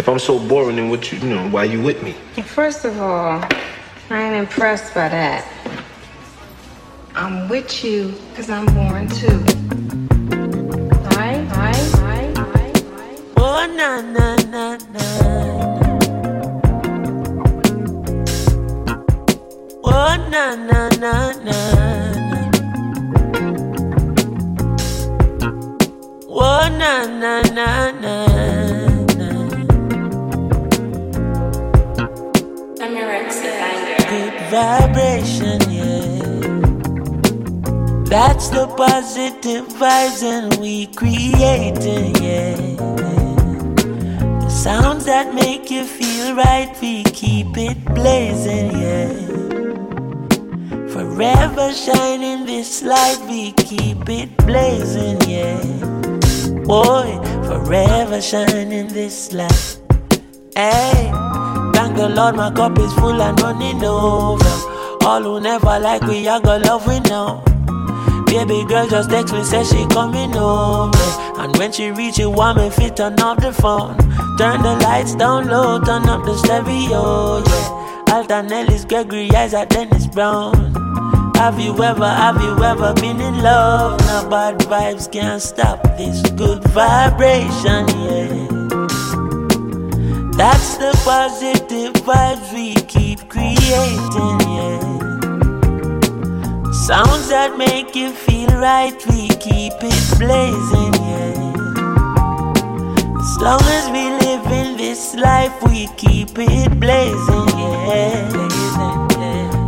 If I'm so boring, then what you, you know, why you with me? First of all, I ain't impressed by that. I'm with you because I'm boring too. Alright, alright, alright, alright. Oh, na, na, na, na. Oh, na, na, na, na. Oh, na, na, na, na, vibration, yeah. That's the positive vibes and we creating, yeah. The sounds that make you feel right, we keep it blazing, yeah. Forever shining this light, we keep it blazing, yeah. Boy, forever shining this light. Hey, the Lord, my cup is full and running over. All who never like we, I got love we know. Baby girl just text me, say she coming over. And when she reach it, want me fit turn off the phone. Turn the lights down low, turn up the stereo, yeah. Alton Ellis, Gregory Isaac, Dennis Brown. Have you ever, have you ever been in love? Now bad vibes can't stop this good vibration, yeah. That's the positive vibes we keep creating, yeah. Sounds that make you feel right, we keep it blazing, yeah. As long as we live in this life, we keep it blazing, yeah.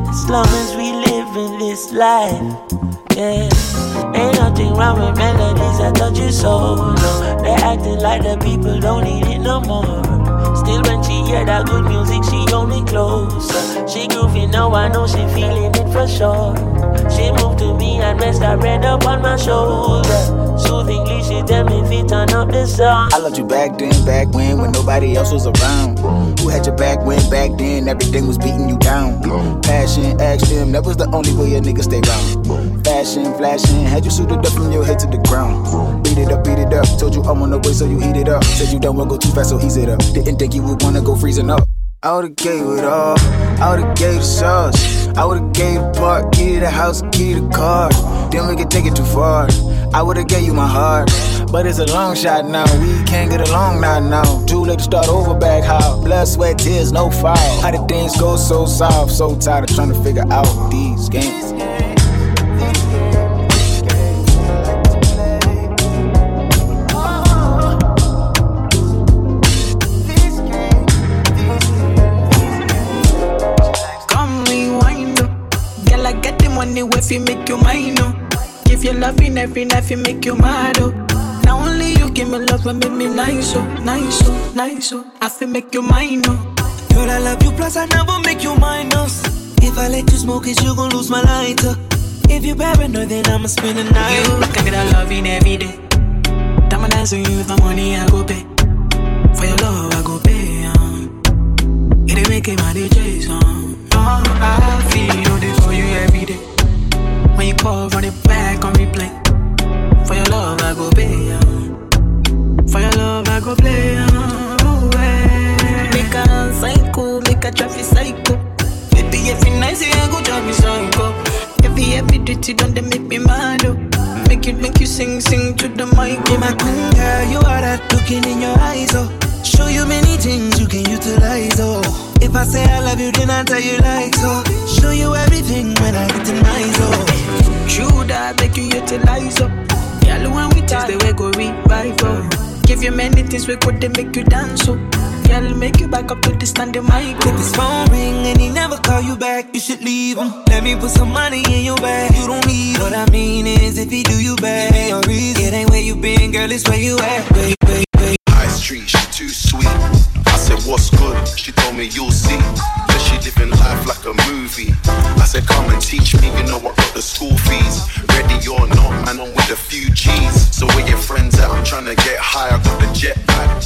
As long as we live in this life, yeah. Ain't nothing wrong with melodies that touch your soul, no. They acting like the people don't need it no more. Still, when she hear that good music, she only closer. She groovy now, I know she feeling it for sure. She moved to me and rest her head up on my shoulder. Soothingly, tell me if you turn up the. I loved you back then, back when, when nobody else was around. Who had your back when, back then, everything was beating you down. Passion, action, that was the only way a nigga stay round. Fashion, flashing, had you suited up from your head to the ground. Beat it up, beat it up. Told you I'm on the way, so you heat it up. Said you don't wanna go too fast, so ease it up. Didn't think you would wanna go freezing up. I would've gave it all. I would've gave the sauce. I would've gave the part, key to the house, key to the car. Then we could take it too far. I would've gave you my heart. But it's a long shot now. We can't get along now. Now too late to start over back. How blood, sweat, tears, no foul. How did things go so soft? So tired of trying to figure out these games. Give you loving every night, you make you mad, oh. Now only you give me love and make me nice, oh, nice, oh, nice, oh. I feel make you mine, oh. Girl, I love you, plus I never make you minus. If I let you smoke it, you gon' lose my lighter. If you paranoid, then I'ma spend the night. You can get a loving every day. Time I dance with you my money, I go pay. For your love, I go pay, um. It ain't making my DJ song. Oh, I feel this for you every day. When you call, run it back on replay. For your love, I go pay. For your love, I go play, um. Oh. Make a psycho, make a traffic psycho. Baby, every night, say I go drive me psycho. Every, every dirty done, they make me mad, oh. Make you, make you sing, sing to the mic. Be my queen, girl, you are that looking in your eyes, oh. Show you many things you can utilize, oh. If I say I love you, then I tell you like so. Show you everything when I get to nice, oh. True that make you utilize up. Girl, when we taste the way go revive up. Give you many things we could they make you dance up. Girl, make you back up to the standing mic. If his phone ring and he never call you back, you should leave him. Let me put some money in your bag. You don't need What I mean is, if he do you bad, ain't no reason. It ain't where you been, girl, it's where you at. Where, where, where. High Street, she too sweet. I said, what's good? Told me you'll see. That she living life like a movie. I said, come and teach me. You know I got the school fees. Ready or not, man, I'm with a few G's. So where your friends at? I'm trying to get high. I got the jet pack.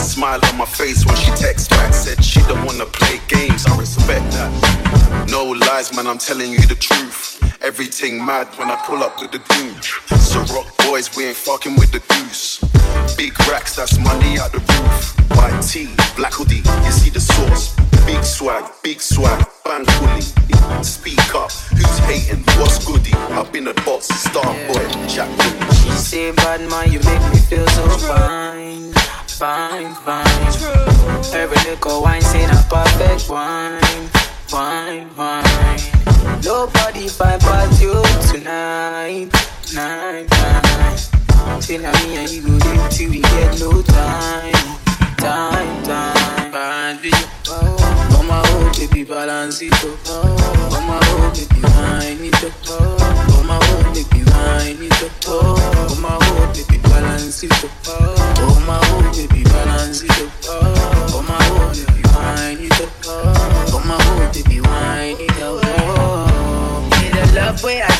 Smile on my face when she text back. Said she don't wanna play games. I respect that. No lies, man. I'm telling you the truth. Everything mad when I pull up with the goon. So rock boys, we ain't fucking with the goose. Big racks, that's money out the roof. White tee, black hoodie, you see the source. Big swag, big swag, bang fully. Speak up, who's hating? What's goody? I've been a boss, star boy, chat She say, bad man, you make me feel so fine, fine, fine. Every little wine, say a perfect wine, wine, wine. Nobody find but you tonight, night, night. Me and you go till we get no time, time, time. Bandy, oh, my oh baby balance it up. My oh baby wine it up. Oh baby wine it up.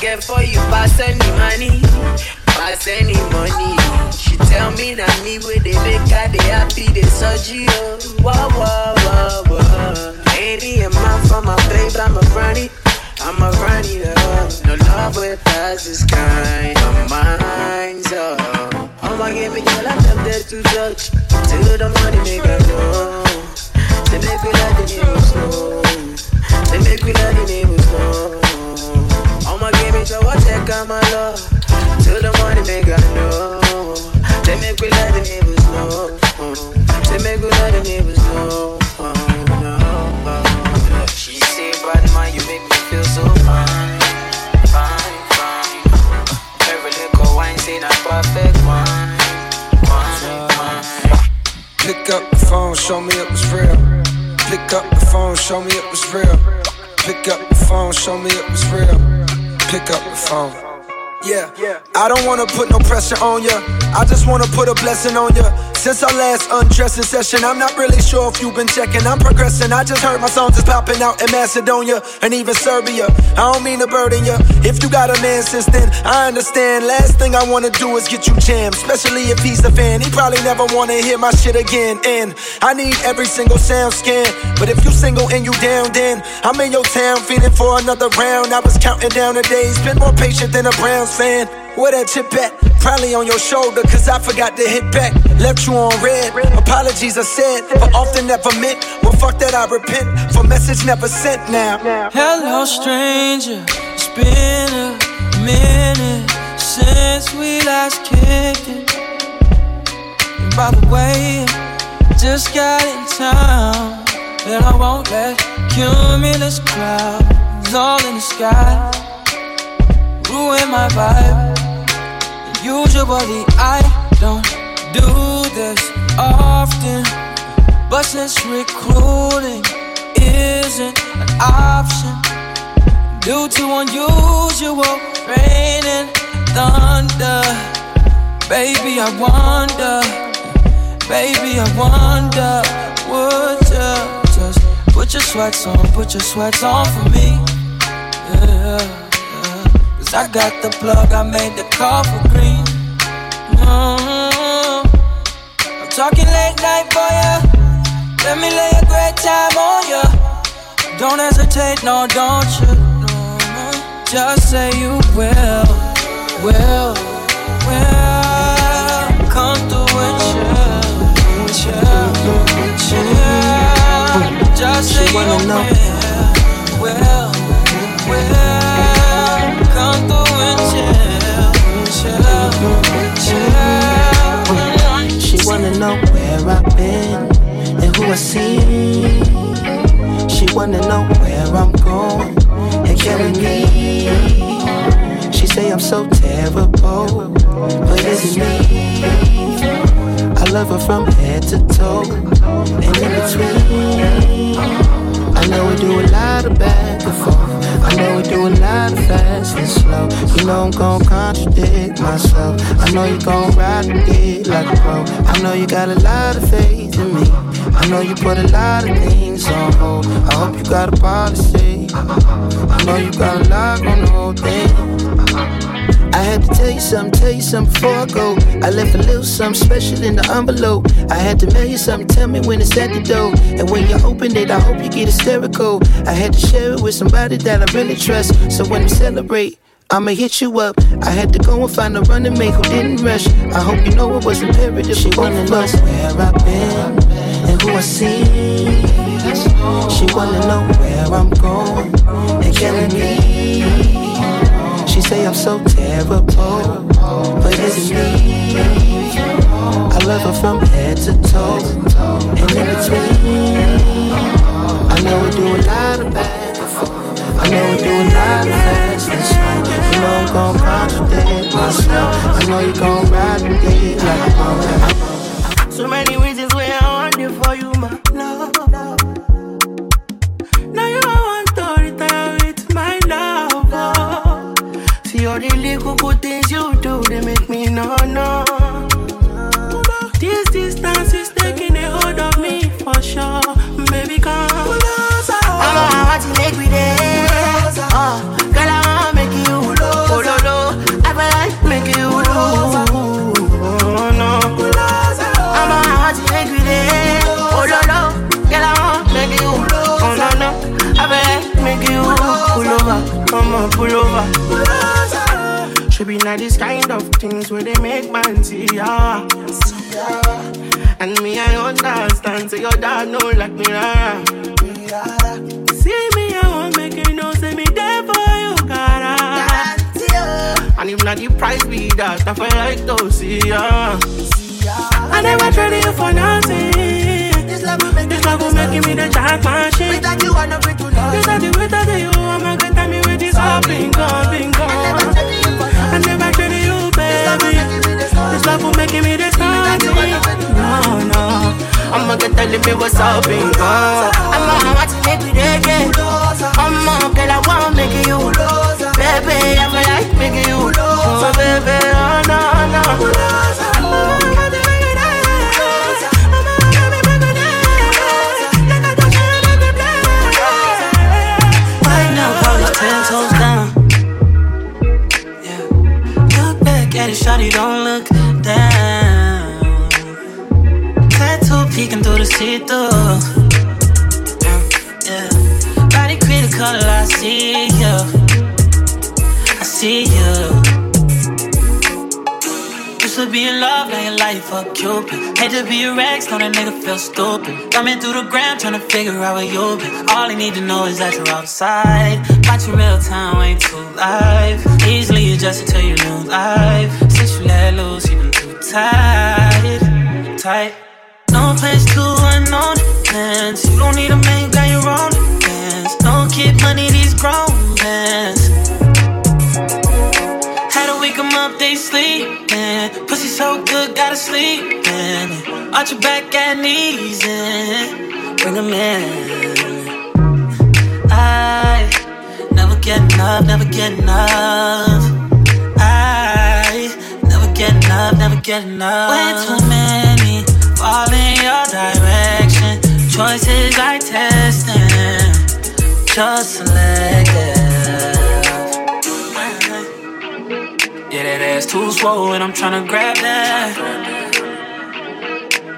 Get for you pass any money pass any money. She tell me that me where they make her they happy they surgery oh. wah wah wah whoa. Lady a man for my babe, I'm a runny. I'm a runny love. No love with us is kind of mine. So, oh my give me girl, I'm there to touch. Till the money make her know. They make me like the neighbors know. Phone. Yeah. I don't wanna put no pressure on ya. I just wanna put a blessing on ya. Since our last undressing session, I'm not really sure if you've been checking. I'm progressing. I just heard my songs is popping out in Macedonia and even Serbia. I don't mean to burden ya. If you got a man since then, I understand. Last thing I wanna do is get you jammed, especially if he's a fan. He probably never wanna hear my shit again. And I need every single sound scan. But if you single and you down, then I'm in your town feeling for another round. I was counting down the days, been more patient than a Browns fan. Where that chip at? Probably on your shoulder, cause I forgot to hit back. Left you on red. Apologies I said, but often never meant. Well, fuck that, I repent. For message never sent now. Hello, stranger. It's been a minute since we last kicked it. And by the way, just got in town. And I won't let cumulus clouds all in the sky ruin my vibe. Usually I don't do this often, but since recruiting isn't an option due to unusual rain and thunder, baby I wonder, baby I wonder, would you just put your sweats on, put your sweats on for me? Yeah. Cause I got the plug, I made the call for green. Mm-hmm. I'm talking late night for ya. Let me lay a great time on ya. Don't hesitate, no, don't you? Just say you will, will. But it's me. I love her from head to toe and in between. I know we do a lot of back and forth. I know we do a lot of fast and slow. You know I'm gon' contradict myself. I know you gon' ride it like a pro. I know you got a lot of faith in me. I know you put a lot of things on hold. I hope you got a policy. I know you got a lot on the whole thing. I had to tell you something, tell you something before I go. I left a little something special in the envelope. I had to mail you something, tell me when it's at the door. And when you open it, I hope you get hysterical. I had to share it with somebody that I really trust. So when we celebrate, I'ma hit you up. I had to go and find a running mate who didn't rush. I hope you know it was imperative. She wanna know where I've been and who I see. She wanna know where I'm going and me. She say I'm so terrible, but it's me. I love her from head to toe and in between. I know we do a lot of bad. I know we do a lot of and slow. You know I'm gon' contradict myself. I know you gon' ride with me like I'm So many reasons the little good things you do, they make me no no. This distance is taking a hold of me for sure. Baby, come. I'm want to make me there. Oh, uh. girl, I wanna make you oh. I oh, no. A to make. Oh, no. Girl, I wanna make you oh, no, no. I make you pull over. Come on, pull over. Should be not this kind of things where they make man see ya. And me, I understand. Say your dad know like me, rara. See me, I won't make you know. Say me there for you, gotta. And if not the price be that, I feel like to see ya. I never traded you for nothing. This love will make, this love will make me the jack machine. Without you, I'm not free to love. Without you, without you, I'm not gonna tell me with this all been gone, been gone. Baby. This love will make me the starting. No, no. I'ma get telling me what's up in gone. I'ma want to make me there, feel stupid. Coming through the ground, trying to figure out where you've been. All I need to know is that you're outside. Watch your real time, ain't too live. Easily adjusted to your new life. Since you let loose, you been too tight. Tight. No place to unknown defense. You don't need a man, got your own defense. Don't keep money, these grown men. Had to wake 'em up, they sleeping. Pussy so good, gotta sleep in. Arch your back and knees in. Bring 'em in. I never get enough, never get enough. I never get enough, never get enough. Way too many fall in your direction. Choices like testing, just selective. Yeah, that ass too swollen, I'm tryna grab that.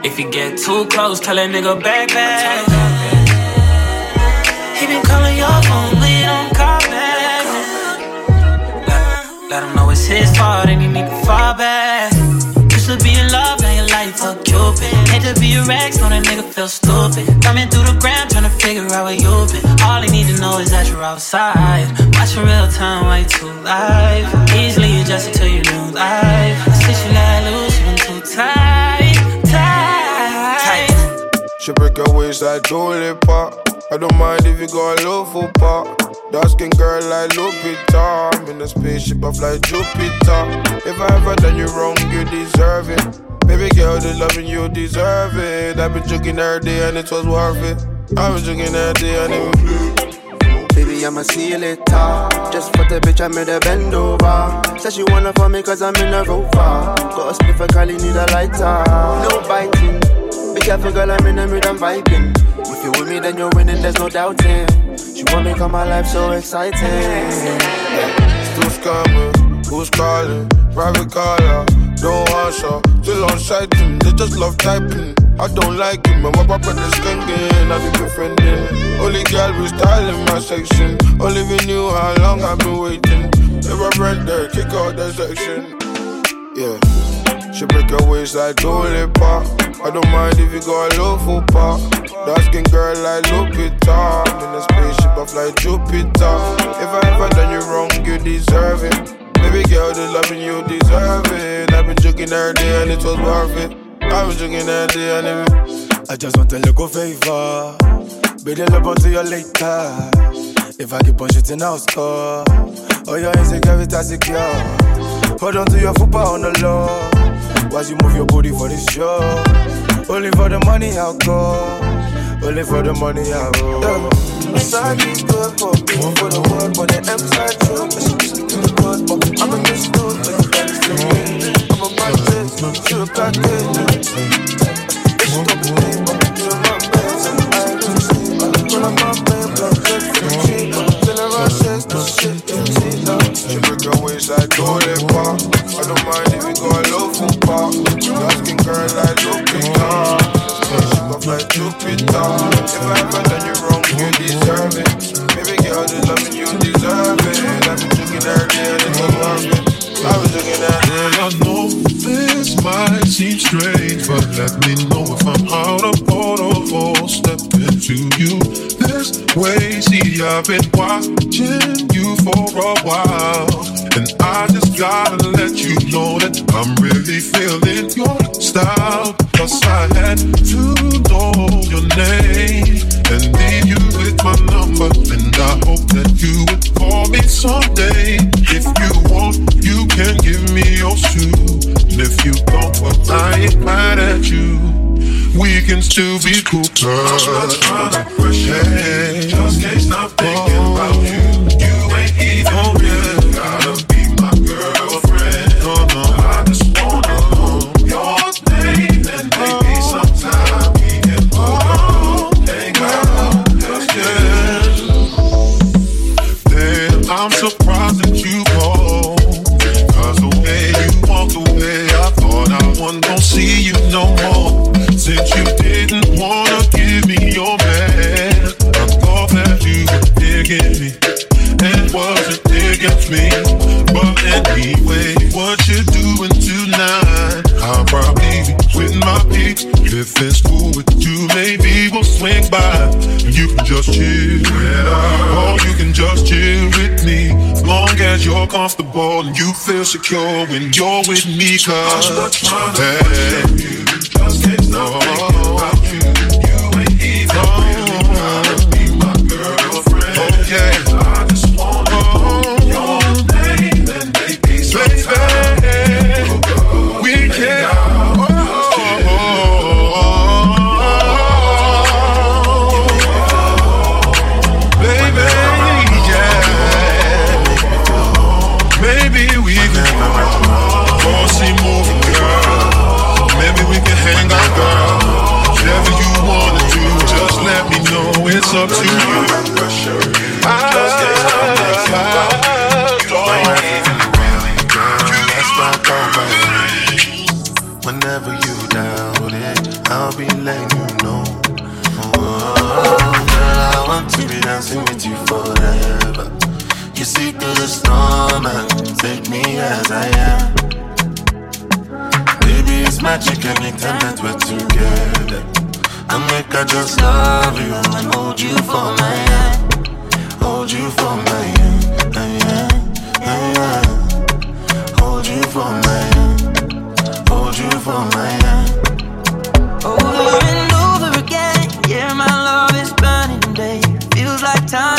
If you get too close, tell that nigga back back. He been calling your phone, you don't call back. Let, let him know it's his fault and he need to fall back. Your life cupid. Hate to be a Rex, know that nigga feel stupid. Coming through the ground, trying to figure out where you been. All he need to know is that you're outside. Watching real time, way too live. Easily adjusted to your new life. Since you let loose, you been too tight, tight. She break her waist like Dua Pop. I don't mind if you go a low for pop. Dark skin girl like Lupita. I'm in a spaceship, I fly Jupiter. If I ever done you wrong, you deserve it. Baby girl, the loving you deserve it. I've been drinking every day and it was worth it. I've been joking every day and it was Baby, I'ma see you later. Just for the bitch, I made her bend over. Said she wanna for me cause I'm in a rover. Got a spliff, I call need a lighter. No biting. Be careful, girl, I'm in the mood, I'm vibing. If you're with me, then you're winning, there's no doubting. She want me come my life so exciting. Yeah. Still scamming, who's calling? Private caller, don't answer. Still on sighting, mm, they just love typing. I don't like him, but my papa is skanking. I be befriending. Only girl with style in my section. Only we knew how long I've been waiting. If I break there, kick out that section. Yeah. She break her waist like Pop. I don't mind if you go a low for pop. Dark skin girl like Lupita. I'm in a spaceship, I fly Jupiter. If I ever done you wrong, you deserve it. Baby girl, the loving you deserve it. I've been joking every day and it was worth it. I've been joking every day and it. I just want a favor. Build it up until you're later. If I keep on shooting, I'll score. Oh, your insecurity secure. Hold on to your football on the low. While you move your body for this show. Only for the money I'll go. Only for the money I'll go. Yeah. Oh. Aside you good for me, for the work, but the M side true. But she stick to the good, but I'm a but you got to me. I'm a bad got it. It's name, but someday. If you want, you can give me yours too. And if you don't, well, I ain't mad at you. We can still be cool, girl. Hey. And wasn't digging me. But anyway, what you doing tonight? I'll probably be with my peeps. If it's cool with you, maybe we'll swing by. And you can just chill. Oh, you can just chill with me. Long as you're comfortable and you feel secure when you're with me. Cause, hey, just Maybe we can go see movie, girl. Maybe we can hang out, girl. Whatever you wanna do, just let me know. It's up to you. I, I, Whenever you doubt it, I'll be letting you know. Oh, girl, I want to be dancing with you forever. You see through the storm as I am. Baby, it's magic anytime that we're together. I make I just love you and hold you for my hand. Hold you for my hand. Yeah, yeah. Hold you for my hand. Hold you for my hand. Over and over again, yeah, my love is burning, babe. Feels like time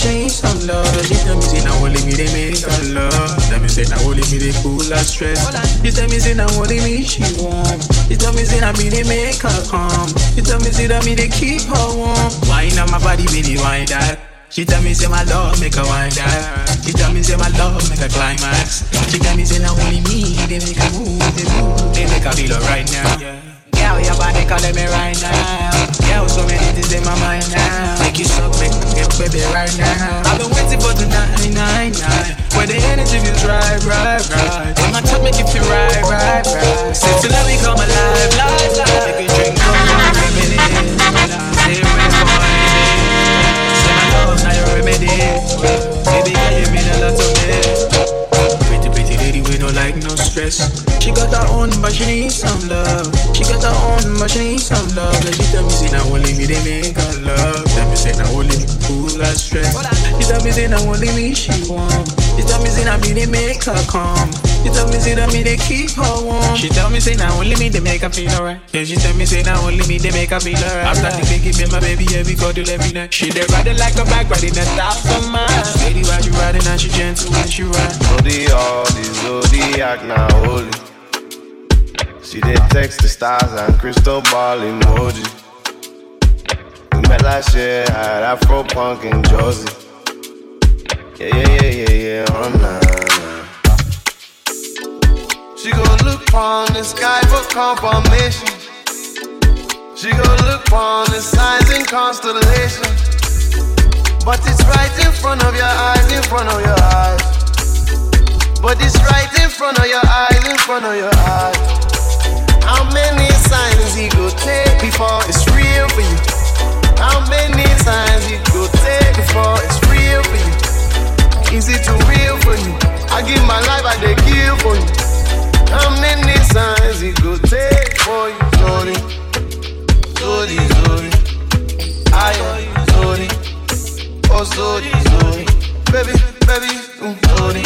her own, but she need some love. She tell me say now only me they make her love. Tell me say now only me they cool her stress. She tell me say now only me she want. She tell me say now me they make her calm. She tell me say that me they keep her warm. Wine on my body, me they wine that. She tell me say my love make her wind that. She tell me say my love make her climax. She tell me say now only me they make her move, they move, they make her feel alright now. Girl, your body calling me right now. Girl, so many things in my mind now. Make you suck, make me get baby right now. I've been waiting for the night, night, night. Where the energy feels right, right, right. When my touch make you feel right, right, right. Say to let me come alive, live, live. Take a drink, come on, reminisce. Say ready for anything. Say my love, now your remedy. Baby, girl, you mean a lot to me. Pretty, pretty lady, we don't like no stress. She got her own, but she needs some love. She got her own, needs some love. And she tell me, say, now only me, they make her love. Tell me, say, now only me, cool her stress. She tell me, say, now only me, she want. She tell me, say, now me, they make her calm. She tell me, say, that me, they keep her warm. She tell me, say, now only me, they make her feel alright. Yeah, she tell me, say, now only me, they make her feel alright. After the big give me my baby, we cuddle every night. She they riding like a bike, riding top of mine. Lady, why you riding and she gentle when she ride. Zodiac, the zodiac now holy. She did text the stars and crystal ball emoji. We met last year at Afro Punk in Jersey. Yeah, yeah, yeah, yeah, yeah, oh nah, nah. She gon' look on the sky for confirmation. She gon' look on the signs and constellations. But it's right in front of your eyes, in front of your eyes. But it's right in front of your eyes, in front of your eyes. How many signs he go take before it's real for you? How many signs he go take before it's real for you? Is it too real for you? I give my life, I dey kill for you. How many signs he go take for you? Sorry, sorry, sorry. I am sorry, oh sorry, sorry. Baby, baby, mm, sorry,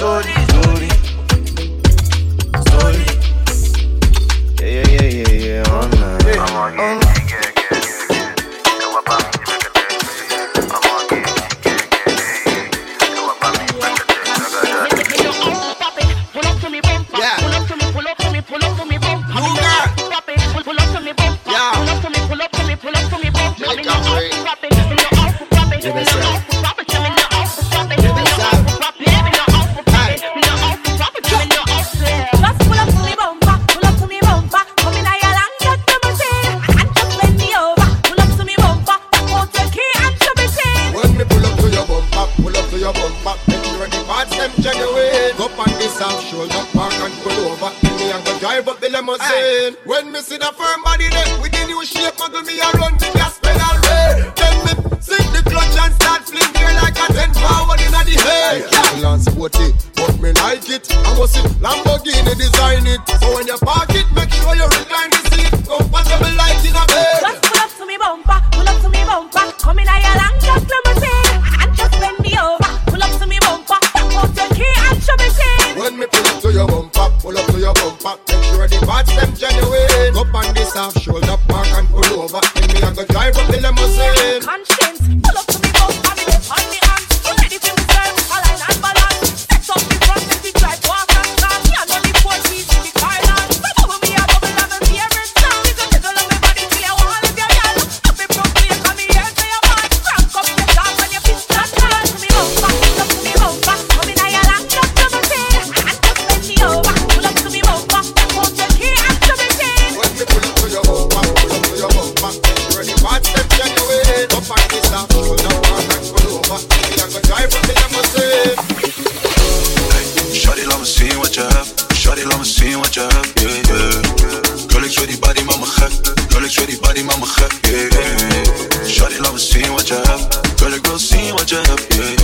sorry, sorry. Yeah, yeah, yeah, yeah, yeah, on that. Half shoulder, body, maak me. Yeah, yeah. Shawty, love zien wat je hebt. Girl, ik wil zien wat je hebt. Yeah,